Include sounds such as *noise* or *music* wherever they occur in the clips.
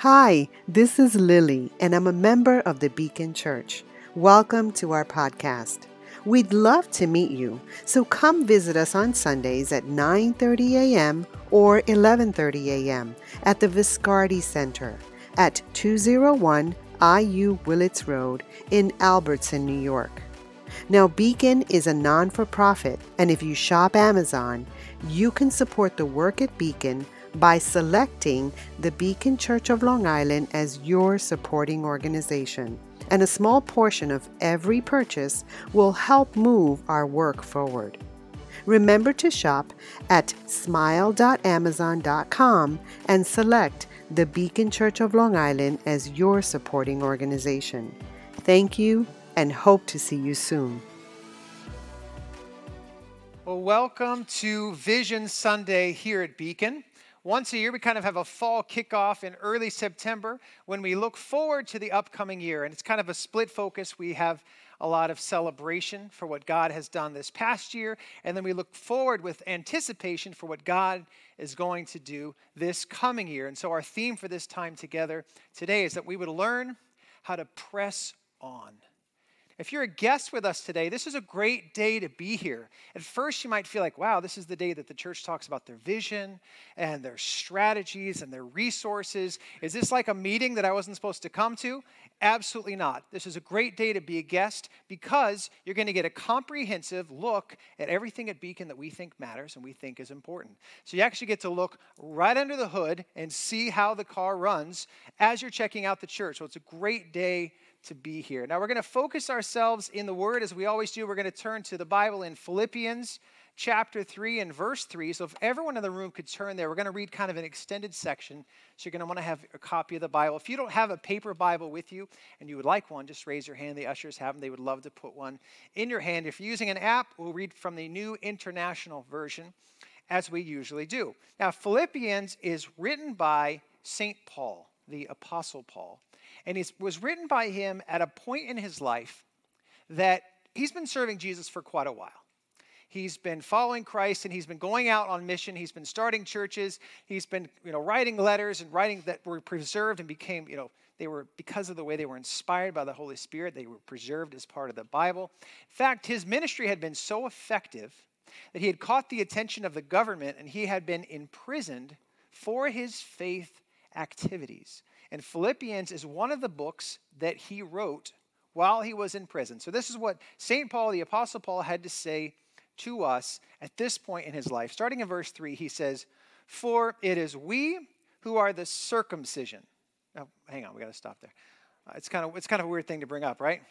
Hi, this is Lily, and I'm a member of the Beacon Church. Welcome to our podcast. We'd love to meet you, so come visit us on Sundays at 9:30 a.m. or 11:30 a.m. at the Viscardi Center at 201 IU Willets Road in Albertson, New York. Now, Beacon is a non for profit, and if you shop Amazon, you can support the work at Beacon by selecting the Beacon Church of Long Island as your supporting organization. And a small portion of every purchase will help move our work forward. Remember to shop at smile.amazon.com and select the Beacon Church of Long Island as your supporting organization. Thank you and hope to see you soon. Well, welcome to Vision Sunday here at Beacon. Once a year, we kind of have a fall kickoff in early September when we look forward to the upcoming year. And it's kind of a split focus. We have a lot of celebration for what God has done this past year, and then we look forward with anticipation for what God is going to do this coming year. And so, our theme for this time together today is that we would learn how to press on. If you're a guest with us today, this is a great day to be here. At first, you might feel like, wow, this is the day that the church talks about their vision and their strategies and their resources. Is this like a meeting that I wasn't supposed to come to? Absolutely not. This is a great day to be a guest because you're going to get a comprehensive look at everything at Beacon that we think matters and we think is important. So you actually get to look right under the hood and see how the car runs as you're checking out the church. So it's a great day to be here. Now, we're going to focus ourselves in the Word as we always do. We're going to turn to the Bible in Philippians chapter 3 and verse 3. So, if everyone in the room could turn there, we're going to read kind of an extended section. So, you're going to want to have a copy of the Bible. If you don't have a paper Bible with you and you would like one, just raise your hand. The ushers have them. They would love to put one in your hand. If you're using an app, we'll read from the New International Version as we usually do. Now, Philippians is written by St. Paul, the Apostle Paul. And it was written by him at a point in his life that he's been serving Jesus for quite a while. He's been following Christ and he's been going out on mission. He's been starting churches. He's been, you know, writing letters and writing that were preserved and became, you know, they were because of the way they were inspired by the Holy Spirit, they were preserved as part of the Bible. In fact, his ministry had been so effective that he had caught the attention of the government and he had been imprisoned for his faith activities. And Philippians is one of the books that he wrote while he was in prison. So, this is what St. Paul, the Apostle Paul, had to say to us at this point in his life. Starting in verse 3, he says, For it is we who are the circumcision. Now, hang on, we got to stop there. Uh, it's, kind of, it's kind of a weird thing to bring up, right?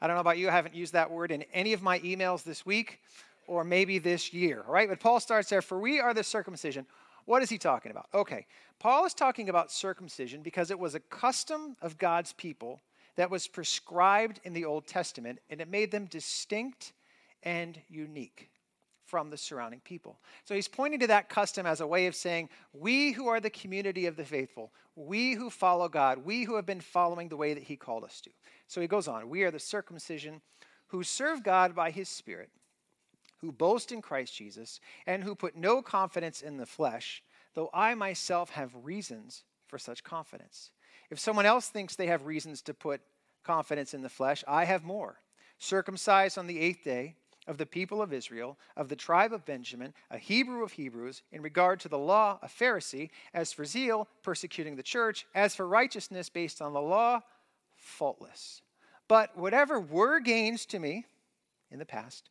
I don't know about you, I haven't used that word in any of my emails this week or maybe this year, right? But Paul starts there, For we are the circumcision. What is he talking about? Okay, Paul is talking about circumcision because it was a custom of God's people that was prescribed in the Old Testament, and it made them distinct and unique from the surrounding people. So he's pointing to that custom as a way of saying, We who are the community of the faithful, we who follow God, we who have been following the way that he called us to. So he goes on, We are the circumcision who serve God by his Spirit who boast in Christ Jesus, and who put no confidence in the flesh, though I myself have reasons for such confidence. If someone else thinks they have reasons to put confidence in the flesh, I have more. Circumcised on the eighth day, of the people of Israel, of the tribe of Benjamin, a Hebrew of Hebrews, in regard to the law, a Pharisee, as for zeal, persecuting the church, as for righteousness based on the law, faultless. But whatever were gains to me in the past,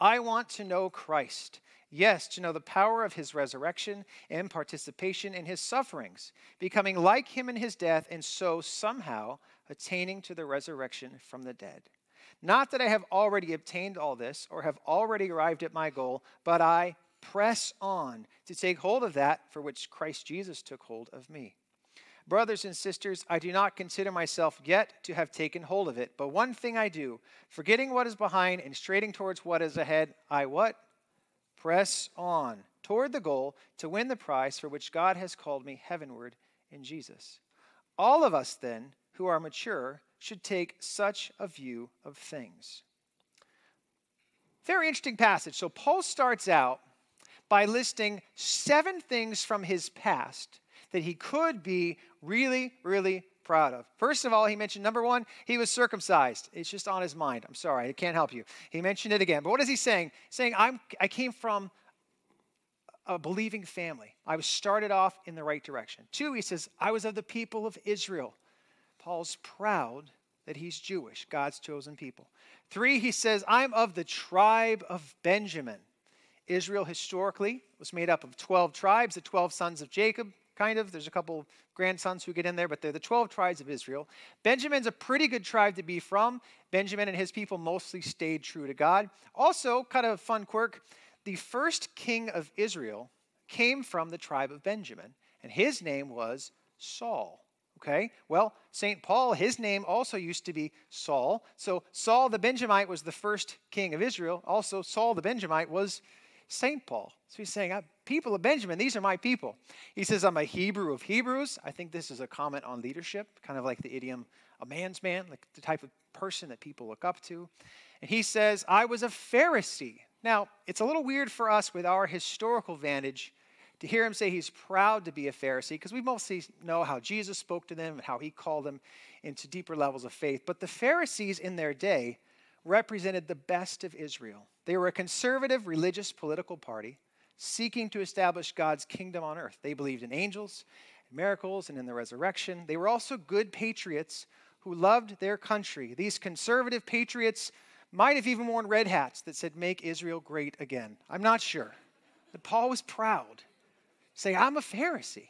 I want to know Christ. Yes, to know the power of his resurrection and participation in his sufferings, becoming like him in his death, and so somehow attaining to the resurrection from the dead. Not that I have already obtained all this or have already arrived at my goal, but I press on to take hold of that for which Christ Jesus took hold of me. Brothers and sisters, I do not consider myself yet to have taken hold of it, but one thing I do, forgetting what is behind and straining towards what is ahead, I what? Press on toward the goal to win the prize for which God has called me heavenward in Jesus. All of us, then, who are mature, should take such a view of things. Very interesting passage. So, Paul starts out by listing seven things from his past that he could be really, really proud of. First of all, he mentioned number one, he was circumcised. It's just on his mind. I'm sorry, I can't help you. He mentioned it again. But what is he saying? He's saying, I'm, I came from a believing family. I was started off in the right direction. Two, he says, I was of the people of Israel. Paul's proud that he's Jewish, God's chosen people. Three, he says, I'm of the tribe of Benjamin. Israel historically was made up of 12 tribes, the 12 sons of Jacob kind of. There's a couple grandsons who get in there, but they're the 12 tribes of Israel. Benjamin's a pretty good tribe to be from. Benjamin and his people mostly stayed true to God. Also, kind of a fun quirk the first king of Israel came from the tribe of Benjamin, and his name was Saul. Okay? Well, St. Paul, his name also used to be Saul. So Saul the Benjamite was the first king of Israel. Also, Saul the Benjamite was St. Paul. So he's saying, uh, People of Benjamin, these are my people. He says, I'm a Hebrew of Hebrews. I think this is a comment on leadership, kind of like the idiom, a man's man, like the type of person that people look up to. And he says, I was a Pharisee. Now, it's a little weird for us with our historical vantage to hear him say he's proud to be a Pharisee, because we mostly know how Jesus spoke to them and how he called them into deeper levels of faith. But the Pharisees in their day represented the best of Israel. They were a conservative religious political party seeking to establish God's kingdom on earth. They believed in angels, miracles, and in the resurrection. They were also good patriots who loved their country. These conservative patriots might have even worn red hats that said, Make Israel great again. I'm not sure. But Paul was proud, saying, I'm a Pharisee.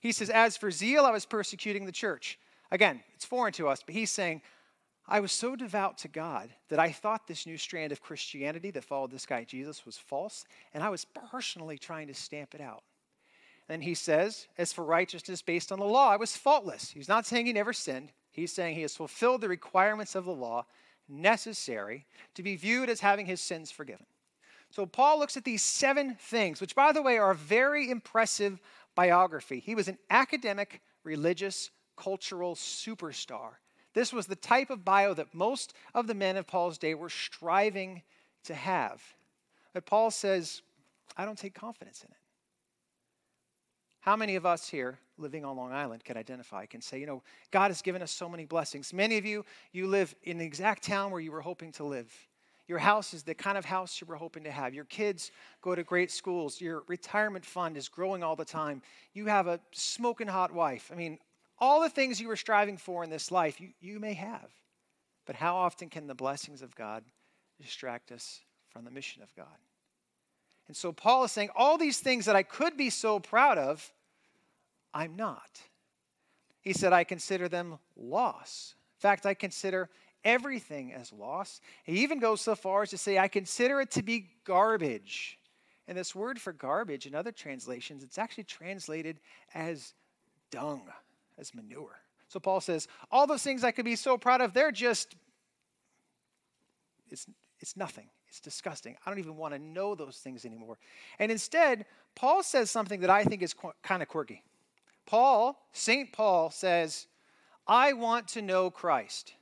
He says, As for zeal, I was persecuting the church. Again, it's foreign to us, but he's saying, I was so devout to God that I thought this new strand of Christianity that followed this guy Jesus was false, and I was personally trying to stamp it out. Then he says, As for righteousness based on the law, I was faultless. He's not saying he never sinned, he's saying he has fulfilled the requirements of the law necessary to be viewed as having his sins forgiven. So Paul looks at these seven things, which, by the way, are a very impressive biography. He was an academic, religious, cultural superstar this was the type of bio that most of the men of Paul's day were striving to have. But Paul says, I don't take confidence in it. How many of us here living on Long Island can identify, can say, you know, God has given us so many blessings. Many of you, you live in the exact town where you were hoping to live. Your house is the kind of house you were hoping to have. Your kids go to great schools. Your retirement fund is growing all the time. You have a smoking hot wife. I mean, all the things you were striving for in this life, you, you may have. But how often can the blessings of God distract us from the mission of God? And so Paul is saying, all these things that I could be so proud of, I'm not. He said, I consider them loss. In fact, I consider everything as loss. He even goes so far as to say, I consider it to be garbage. And this word for garbage in other translations, it's actually translated as dung as manure. So Paul says, all those things I could be so proud of, they're just, it's, it's nothing. It's disgusting. I don't even want to know those things anymore. And instead, Paul says something that I think is qu- kind of quirky. Paul, St. Paul says, I want to know Christ.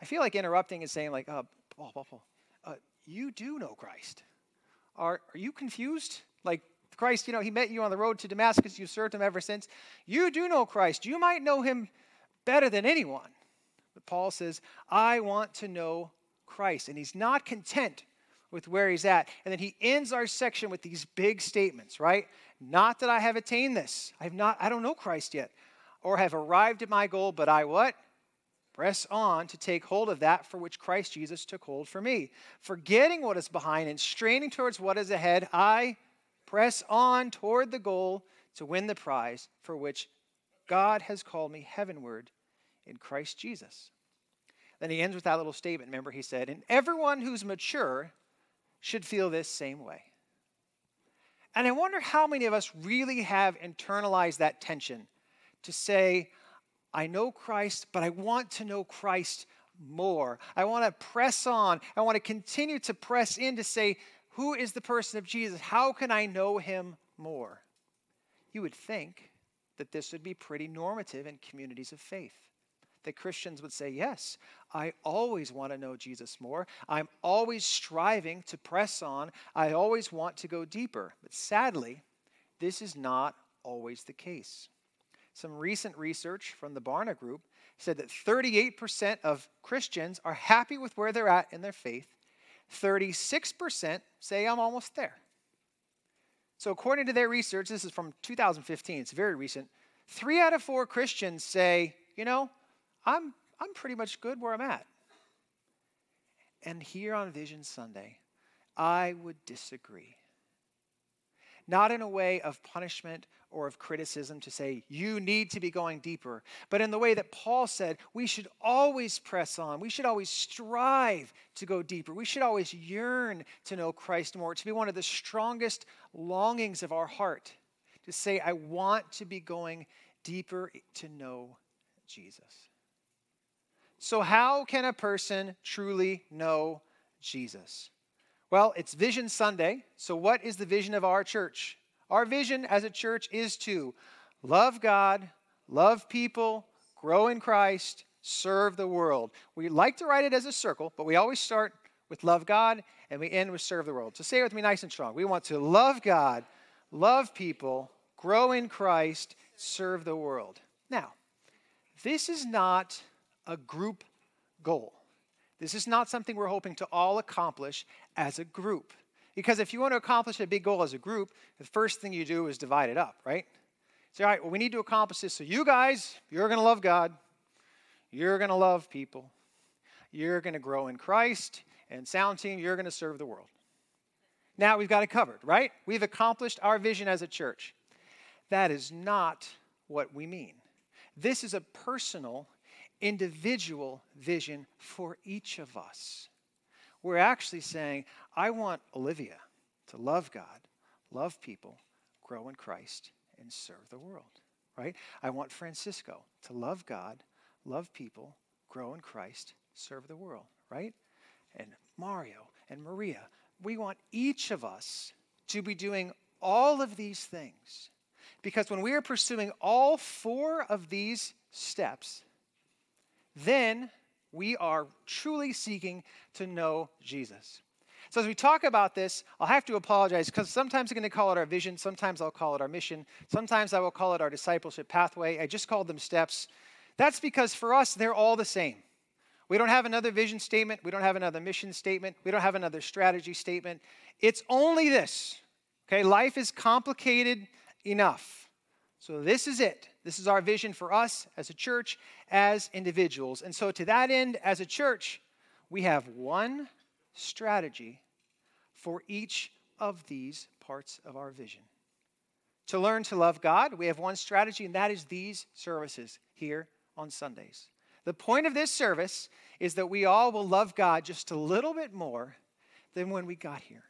I feel like interrupting and saying, like, uh, Paul, Paul, Paul, uh, you do know Christ. Are, are you confused? Like, Christ, you know, he met you on the road to Damascus. You've served him ever since. You do know Christ. You might know him better than anyone. But Paul says, I want to know Christ. And he's not content with where he's at. And then he ends our section with these big statements, right? Not that I have attained this. I have not, I don't know Christ yet. Or have arrived at my goal, but I what? Press on to take hold of that for which Christ Jesus took hold for me. Forgetting what is behind and straining towards what is ahead, I press on toward the goal to win the prize for which God has called me heavenward in Christ Jesus. Then he ends with that little statement. Remember, he said, And everyone who's mature should feel this same way. And I wonder how many of us really have internalized that tension to say, I know Christ, but I want to know Christ more. I want to press on. I want to continue to press in to say, Who is the person of Jesus? How can I know him more? You would think that this would be pretty normative in communities of faith. That Christians would say, Yes, I always want to know Jesus more. I'm always striving to press on. I always want to go deeper. But sadly, this is not always the case. Some recent research from the Barna Group said that 38% of Christians are happy with where they're at in their faith. 36% say, I'm almost there. So, according to their research, this is from 2015, it's very recent. Three out of four Christians say, you know, I'm, I'm pretty much good where I'm at. And here on Vision Sunday, I would disagree. Not in a way of punishment or of criticism to say, you need to be going deeper, but in the way that Paul said, we should always press on. We should always strive to go deeper. We should always yearn to know Christ more, to be one of the strongest longings of our heart, to say, I want to be going deeper to know Jesus. So, how can a person truly know Jesus? Well, it's Vision Sunday. So, what is the vision of our church? Our vision as a church is to love God, love people, grow in Christ, serve the world. We like to write it as a circle, but we always start with love God and we end with serve the world. So say it with me nice and strong. We want to love God, love people, grow in Christ, serve the world. Now, this is not a group goal. This is not something we're hoping to all accomplish as a group. Because if you want to accomplish a big goal as a group, the first thing you do is divide it up, right? Say, all right, well, we need to accomplish this. So you guys, you're going to love God. You're going to love people. You're going to grow in Christ. And sound team, you're going to serve the world. Now we've got it covered, right? We've accomplished our vision as a church. That is not what we mean. This is a personal individual vision for each of us. We're actually saying, I want Olivia to love God, love people, grow in Christ, and serve the world, right? I want Francisco to love God, love people, grow in Christ, serve the world, right? And Mario and Maria, we want each of us to be doing all of these things. Because when we are pursuing all four of these steps, then we are truly seeking to know Jesus. So, as we talk about this, I'll have to apologize because sometimes I'm going to call it our vision, sometimes I'll call it our mission, sometimes I will call it our discipleship pathway. I just called them steps. That's because for us, they're all the same. We don't have another vision statement, we don't have another mission statement, we don't have another strategy statement. It's only this. Okay, life is complicated enough. So, this is it. This is our vision for us as a church, as individuals. And so, to that end, as a church, we have one strategy for each of these parts of our vision. To learn to love God, we have one strategy, and that is these services here on Sundays. The point of this service is that we all will love God just a little bit more than when we got here.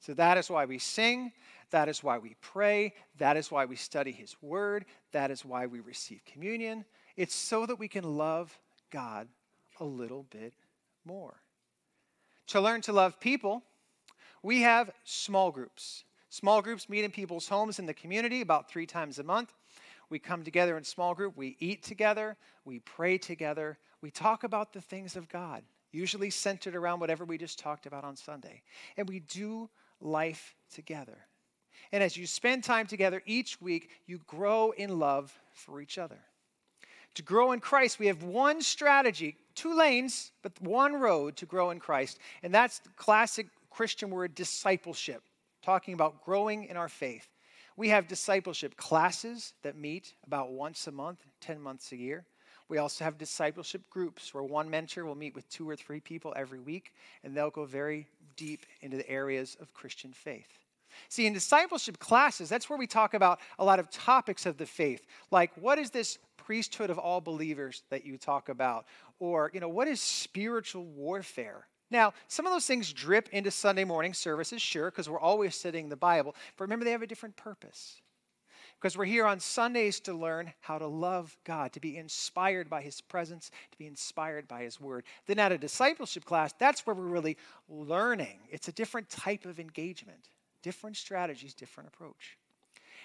So that is why we sing. That is why we pray. That is why we study His Word. That is why we receive communion. It's so that we can love God a little bit more. To learn to love people, we have small groups. Small groups meet in people's homes in the community about three times a month. We come together in small group, we eat together, we pray together, we talk about the things of God, usually centered around whatever we just talked about on Sunday. And we do life together. And as you spend time together each week, you grow in love for each other. To grow in Christ, we have one strategy, two lanes, but one road to grow in Christ. And that's the classic Christian word discipleship, talking about growing in our faith. We have discipleship classes that meet about once a month, 10 months a year. We also have discipleship groups where one mentor will meet with two or three people every week, and they'll go very deep into the areas of Christian faith. See, in discipleship classes, that's where we talk about a lot of topics of the faith, like what is this priesthood of all believers that you talk about? Or, you know, what is spiritual warfare? Now, some of those things drip into Sunday morning services, sure, because we're always studying the Bible, but remember they have a different purpose. Because we're here on Sundays to learn how to love God, to be inspired by His presence, to be inspired by His Word. Then at a discipleship class, that's where we're really learning. It's a different type of engagement, different strategies, different approach.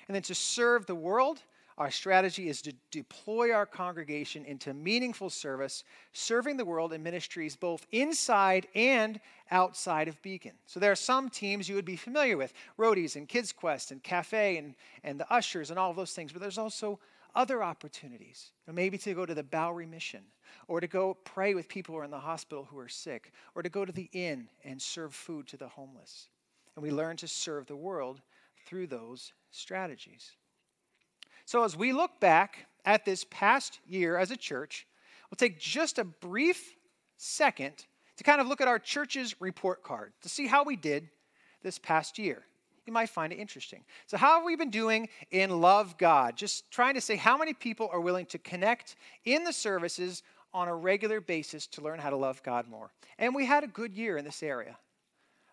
And then to serve the world, our strategy is to deploy our congregation into meaningful service, serving the world in ministries both inside and outside of Beacon. So there are some teams you would be familiar with Roadies and Kids Quest and Cafe and, and the Ushers and all of those things, but there's also other opportunities. maybe to go to the Bowery Mission, or to go pray with people who are in the hospital who are sick, or to go to the inn and serve food to the homeless. And we learn to serve the world through those strategies. So, as we look back at this past year as a church, we'll take just a brief second to kind of look at our church's report card to see how we did this past year. You might find it interesting. So, how have we been doing in Love God? Just trying to say how many people are willing to connect in the services on a regular basis to learn how to love God more. And we had a good year in this area.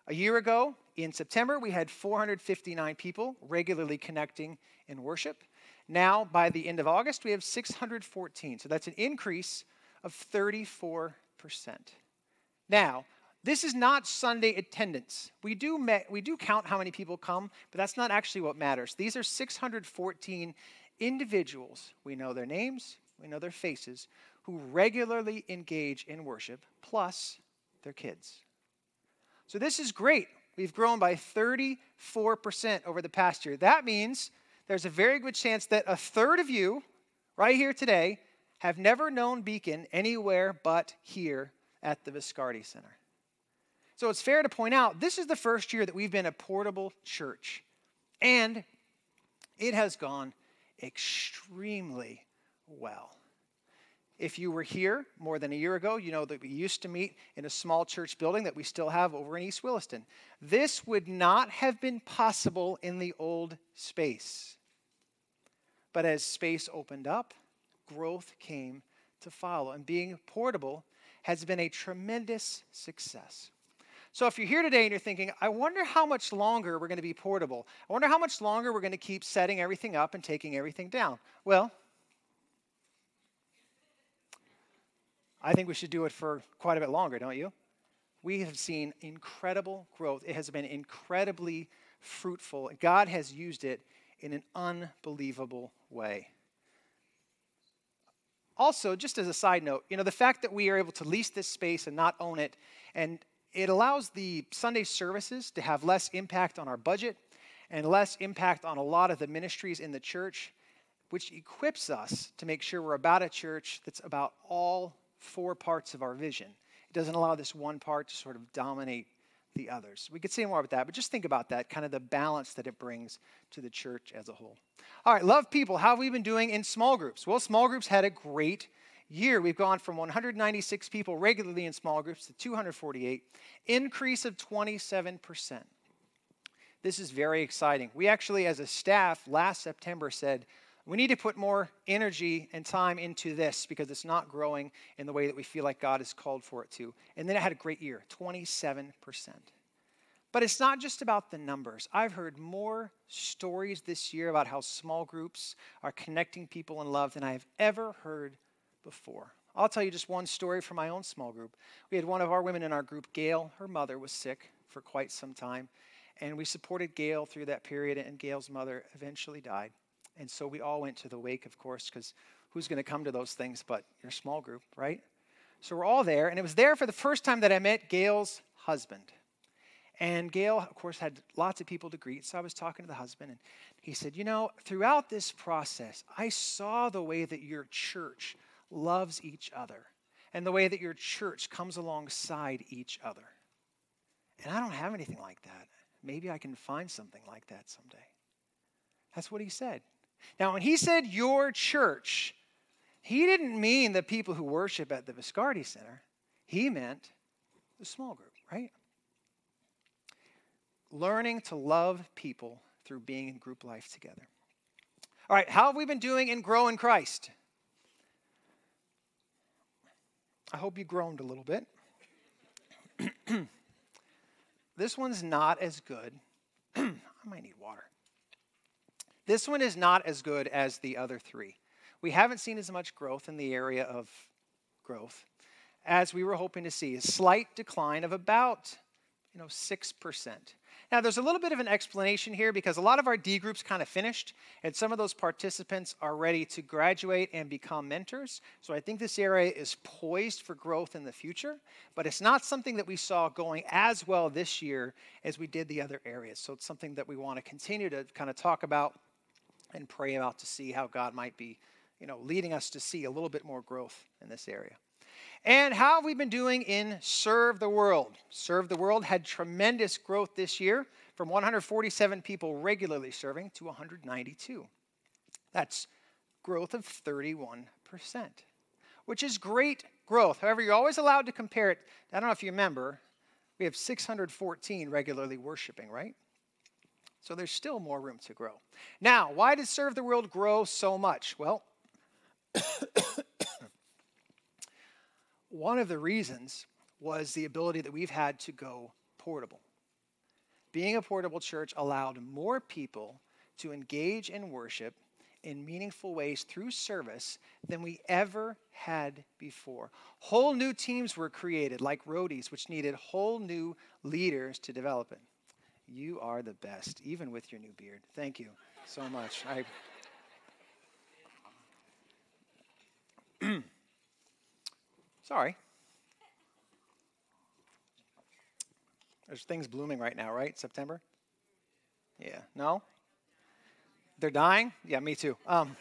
A year ago, in September, we had 459 people regularly connecting in worship. Now, by the end of August, we have 614. So that's an increase of 34%. Now, this is not Sunday attendance. We do, me- we do count how many people come, but that's not actually what matters. These are 614 individuals. We know their names, we know their faces, who regularly engage in worship, plus their kids. So this is great. We've grown by 34% over the past year. That means there's a very good chance that a third of you, right here today, have never known Beacon anywhere but here at the Viscardi Center. So it's fair to point out this is the first year that we've been a portable church, and it has gone extremely well. If you were here more than a year ago, you know that we used to meet in a small church building that we still have over in East Williston. This would not have been possible in the old space. But as space opened up, growth came to follow. And being portable has been a tremendous success. So if you're here today and you're thinking, I wonder how much longer we're going to be portable, I wonder how much longer we're going to keep setting everything up and taking everything down. Well, I think we should do it for quite a bit longer, don't you? We have seen incredible growth. It has been incredibly fruitful. God has used it in an unbelievable way. Also, just as a side note, you know, the fact that we are able to lease this space and not own it, and it allows the Sunday services to have less impact on our budget and less impact on a lot of the ministries in the church, which equips us to make sure we're about a church that's about all four parts of our vision. It doesn't allow this one part to sort of dominate the others. We could say more about that, but just think about that, kind of the balance that it brings to the church as a whole. All right, love people. How have we been doing in small groups? Well, small groups had a great year. We've gone from 196 people regularly in small groups to 248, increase of 27%. This is very exciting. We actually, as a staff, last September said, we need to put more energy and time into this because it's not growing in the way that we feel like God has called for it to. And then it had a great year 27%. But it's not just about the numbers. I've heard more stories this year about how small groups are connecting people in love than I have ever heard before. I'll tell you just one story from my own small group. We had one of our women in our group, Gail, her mother was sick for quite some time. And we supported Gail through that period, and Gail's mother eventually died. And so we all went to the wake, of course, because who's going to come to those things but your small group, right? So we're all there. And it was there for the first time that I met Gail's husband. And Gail, of course, had lots of people to greet. So I was talking to the husband, and he said, You know, throughout this process, I saw the way that your church loves each other and the way that your church comes alongside each other. And I don't have anything like that. Maybe I can find something like that someday. That's what he said. Now, when he said your church, he didn't mean the people who worship at the Viscardi Center. He meant the small group, right? Learning to love people through being in group life together. All right, how have we been doing in Grow in Christ? I hope you groaned a little bit. *clears throat* this one's not as good. *clears throat* I might need water. This one is not as good as the other three. We haven't seen as much growth in the area of growth as we were hoping to see. A slight decline of about, you know, 6%. Now, there's a little bit of an explanation here because a lot of our D groups kind of finished, and some of those participants are ready to graduate and become mentors. So I think this area is poised for growth in the future, but it's not something that we saw going as well this year as we did the other areas. So it's something that we want to continue to kind of talk about and pray about to see how God might be, you know, leading us to see a little bit more growth in this area. And how have we been doing in Serve the World? Serve the World had tremendous growth this year from 147 people regularly serving to 192. That's growth of 31%, which is great growth. However, you're always allowed to compare it. I don't know if you remember, we have 614 regularly worshiping, right? So there's still more room to grow. Now, why did Serve the World grow so much? Well, *coughs* one of the reasons was the ability that we've had to go portable. Being a portable church allowed more people to engage in worship in meaningful ways through service than we ever had before. Whole new teams were created, like roadies, which needed whole new leaders to develop it. You are the best, even with your new beard. Thank you so much. I *clears throat* Sorry. There's things blooming right now, right? September? Yeah. No? They're dying? Yeah, me too. Um,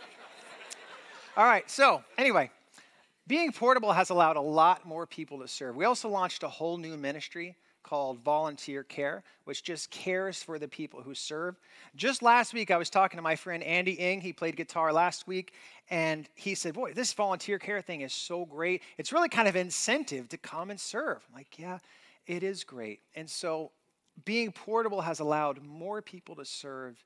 all right, so anyway, being portable has allowed a lot more people to serve. We also launched a whole new ministry called Volunteer Care, which just cares for the people who serve. Just last week, I was talking to my friend Andy Ing. He played guitar last week, and he said, Boy, this volunteer care thing is so great. It's really kind of incentive to come and serve. I'm like, Yeah, it is great. And so being portable has allowed more people to serve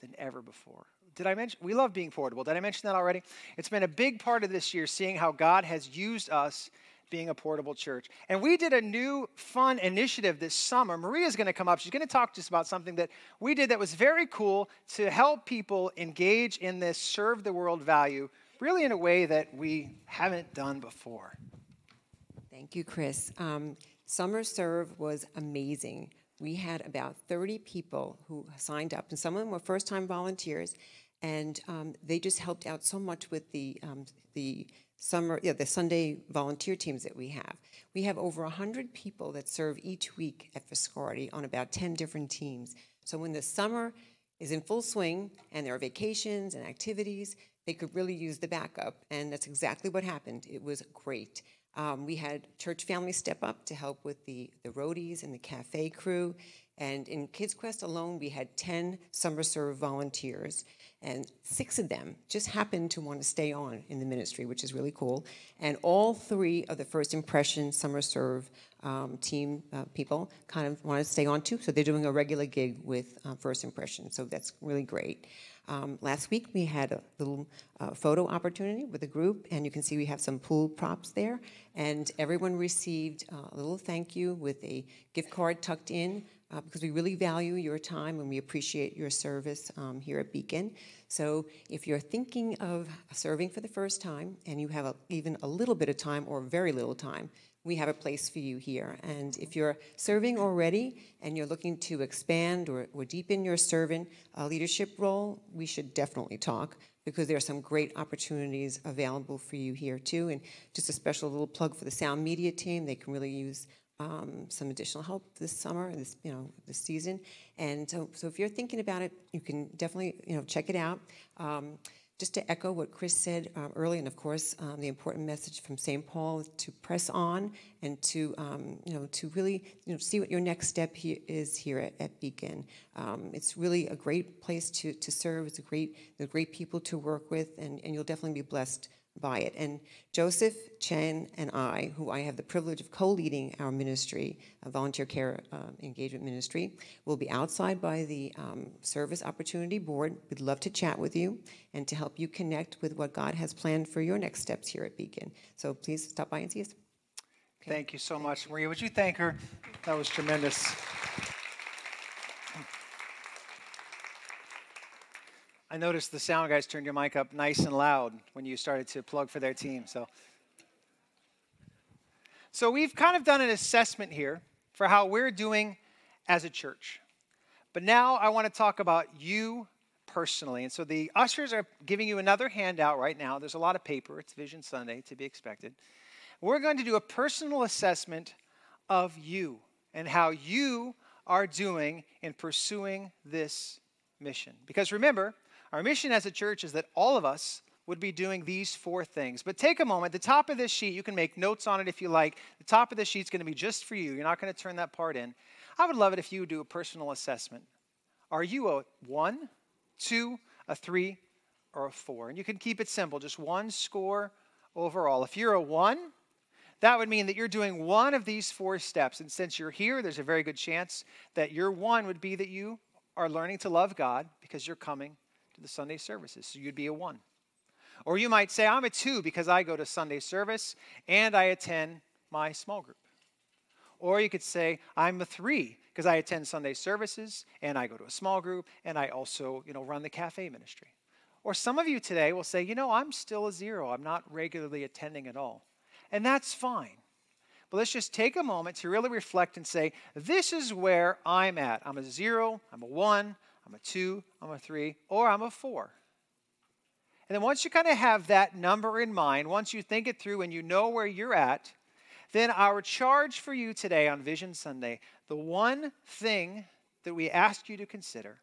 than ever before. Did I mention? We love being portable. Did I mention that already? It's been a big part of this year seeing how God has used us being a portable church. And we did a new fun initiative this summer. Maria's going to come up. She's going to talk to us about something that we did that was very cool to help people engage in this serve the world value, really in a way that we haven't done before. Thank you, Chris. Um, Summer Serve was amazing. We had about 30 people who signed up, and some of them were first time volunteers, and um, they just helped out so much with the, um, the summer, yeah, the Sunday volunteer teams that we have. We have over 100 people that serve each week at Viscardi on about 10 different teams. So when the summer is in full swing and there are vacations and activities, they could really use the backup. And that's exactly what happened. It was great. Um, we had church families step up to help with the, the roadies and the cafe crew. And in Kids Quest alone, we had 10 Summer Serve volunteers, and six of them just happened to want to stay on in the ministry, which is really cool. And all three of the First Impression Summer Serve um, team uh, people kind of want to stay on too, so they're doing a regular gig with uh, First Impression, so that's really great. Um, last week we had a little uh, photo opportunity with a group, and you can see we have some pool props there. And everyone received uh, a little thank you with a gift card tucked in uh, because we really value your time and we appreciate your service um, here at Beacon. So if you're thinking of serving for the first time and you have a, even a little bit of time or very little time, we have a place for you here. And if you're serving already and you're looking to expand or, or deepen your servant uh, leadership role, we should definitely talk because there are some great opportunities available for you here too. And just a special little plug for the sound media team. They can really use um, some additional help this summer, this you know this season. And so, so if you're thinking about it, you can definitely you know check it out. Um, just to echo what Chris said um, earlier, and of course um, the important message from St. Paul to press on and to um, you know to really you know see what your next step is here at, at Beacon. Um, it's really a great place to, to serve. It's a great there's great people to work with, and, and you'll definitely be blessed by it. And Joseph, Chen, and I, who I have the privilege of co leading our ministry, a volunteer care uh, engagement ministry, will be outside by the um, Service Opportunity Board. We'd love to chat with you and to help you connect with what God has planned for your next steps here at Beacon. So please stop by and see us. Okay. Thank you so much. Maria, would you thank her? That was tremendous. I noticed the sound guys turned your mic up nice and loud when you started to plug for their team. So, so we've kind of done an assessment here for how we're doing as a church. But now I want to talk about you personally. And so the ushers are giving you another handout right now. There's a lot of paper. It's Vision Sunday to be expected. We're going to do a personal assessment of you and how you are doing in pursuing this mission. Because remember, our mission as a church is that all of us would be doing these four things. But take a moment. The top of this sheet, you can make notes on it if you like. The top of the sheet is going to be just for you. You're not going to turn that part in. I would love it if you would do a personal assessment. Are you a one, two, a three, or a four? And you can keep it simple, just one score overall. If you're a one, that would mean that you're doing one of these four steps. And since you're here, there's a very good chance that your one would be that you are learning to love God because you're coming the Sunday services. So you'd be a one. Or you might say, I'm a two because I go to Sunday service and I attend my small group. Or you could say, I'm a three because I attend Sunday services and I go to a small group and I also, you know, run the cafe ministry. Or some of you today will say, you know, I'm still a zero. I'm not regularly attending at all. And that's fine. But let's just take a moment to really reflect and say, this is where I'm at. I'm a zero, I'm a one, I'm a two, I'm a three, or I'm a four. And then once you kind of have that number in mind, once you think it through and you know where you're at, then our charge for you today on Vision Sunday, the one thing that we ask you to consider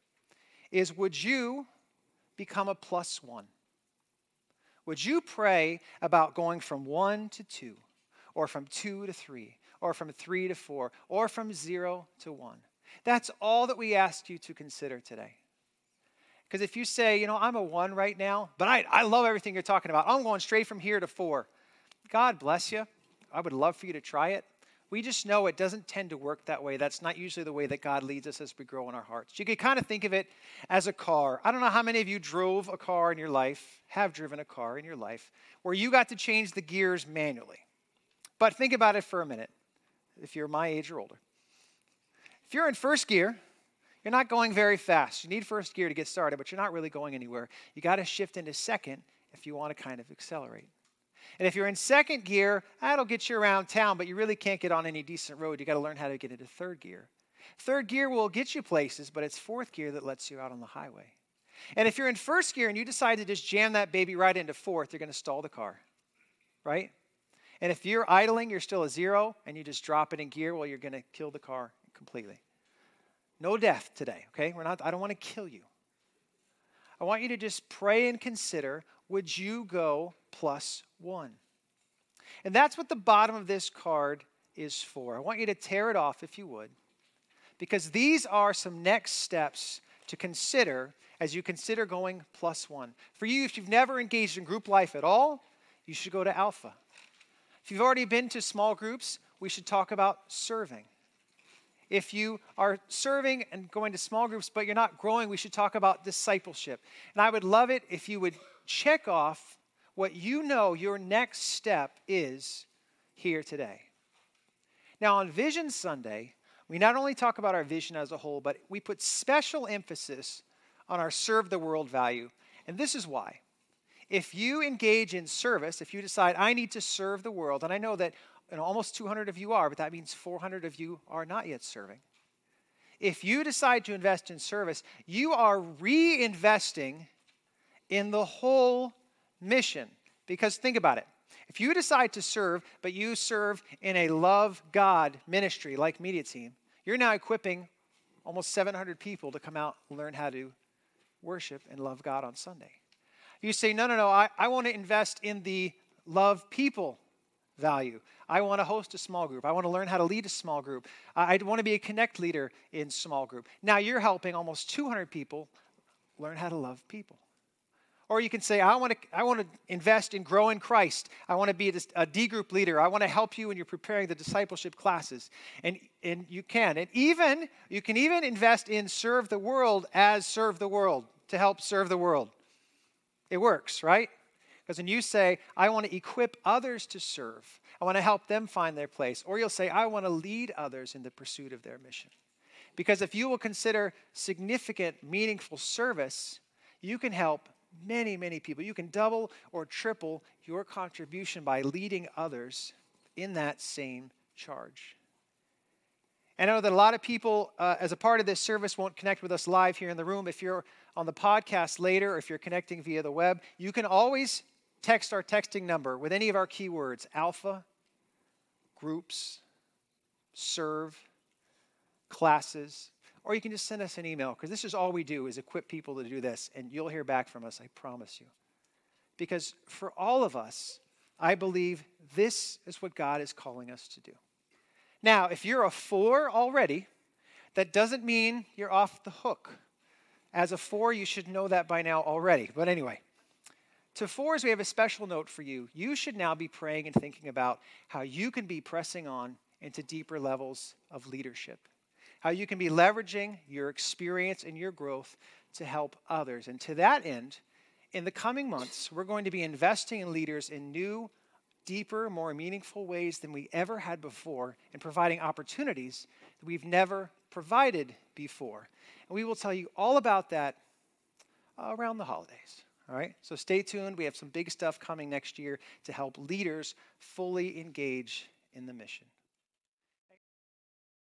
is would you become a plus one? Would you pray about going from one to two, or from two to three, or from three to four, or from zero to one? That's all that we ask you to consider today. Because if you say, you know, I'm a one right now, but I, I love everything you're talking about, I'm going straight from here to four. God bless you. I would love for you to try it. We just know it doesn't tend to work that way. That's not usually the way that God leads us as we grow in our hearts. You could kind of think of it as a car. I don't know how many of you drove a car in your life, have driven a car in your life, where you got to change the gears manually. But think about it for a minute, if you're my age or older. If you're in first gear, you're not going very fast. You need first gear to get started, but you're not really going anywhere. You got to shift into second if you want to kind of accelerate. And if you're in second gear, that'll get you around town, but you really can't get on any decent road. You got to learn how to get into third gear. Third gear will get you places, but it's fourth gear that lets you out on the highway. And if you're in first gear and you decide to just jam that baby right into fourth, you're going to stall the car, right? And if you're idling, you're still a zero, and you just drop it in gear, well, you're going to kill the car completely. No death today, okay? We're not, I don't want to kill you. I want you to just pray and consider would you go plus one? And that's what the bottom of this card is for. I want you to tear it off if you would, because these are some next steps to consider as you consider going plus one. For you, if you've never engaged in group life at all, you should go to Alpha. If you've already been to small groups, we should talk about serving. If you are serving and going to small groups, but you're not growing, we should talk about discipleship. And I would love it if you would check off what you know your next step is here today. Now, on Vision Sunday, we not only talk about our vision as a whole, but we put special emphasis on our serve the world value. And this is why. If you engage in service, if you decide, I need to serve the world, and I know that know, almost 200 of you are, but that means 400 of you are not yet serving. If you decide to invest in service, you are reinvesting in the whole mission. Because think about it. If you decide to serve, but you serve in a love God ministry like Media Team, you're now equipping almost 700 people to come out and learn how to worship and love God on Sunday. You say, no, no, no, I, I want to invest in the love people value. I want to host a small group. I want to learn how to lead a small group. I, want to be a connect leader in small group. Now you're helping almost 200 people learn how to love people. Or you can say, I want to, I want to invest in growing Christ. I want to be a D group leader. I want to help you when you're preparing the discipleship classes. And, and you can. And even, you can even invest in serve the world as serve the world to help serve the world. It works, right? Because when you say, I want to equip others to serve, I want to help them find their place. Or you'll say, I want to lead others in the pursuit of their mission. Because if you will consider significant, meaningful service, you can help many, many people. You can double or triple your contribution by leading others in that same charge. And I know that a lot of people, uh, as a part of this service, won't connect with us live here in the room. If you're on the podcast later, or if you're connecting via the web, you can always text our texting number with any of our keywords alpha, groups, serve, classes, or you can just send us an email because this is all we do is equip people to do this, and you'll hear back from us, I promise you. Because for all of us, I believe this is what God is calling us to do. Now, if you're a four already, that doesn't mean you're off the hook. As a four, you should know that by now already. But anyway, to fours, we have a special note for you. You should now be praying and thinking about how you can be pressing on into deeper levels of leadership, how you can be leveraging your experience and your growth to help others. And to that end, in the coming months, we're going to be investing in leaders in new, deeper, more meaningful ways than we ever had before and providing opportunities that we've never provided before. And we will tell you all about that uh, around the holidays. All right, so stay tuned. We have some big stuff coming next year to help leaders fully engage in the mission.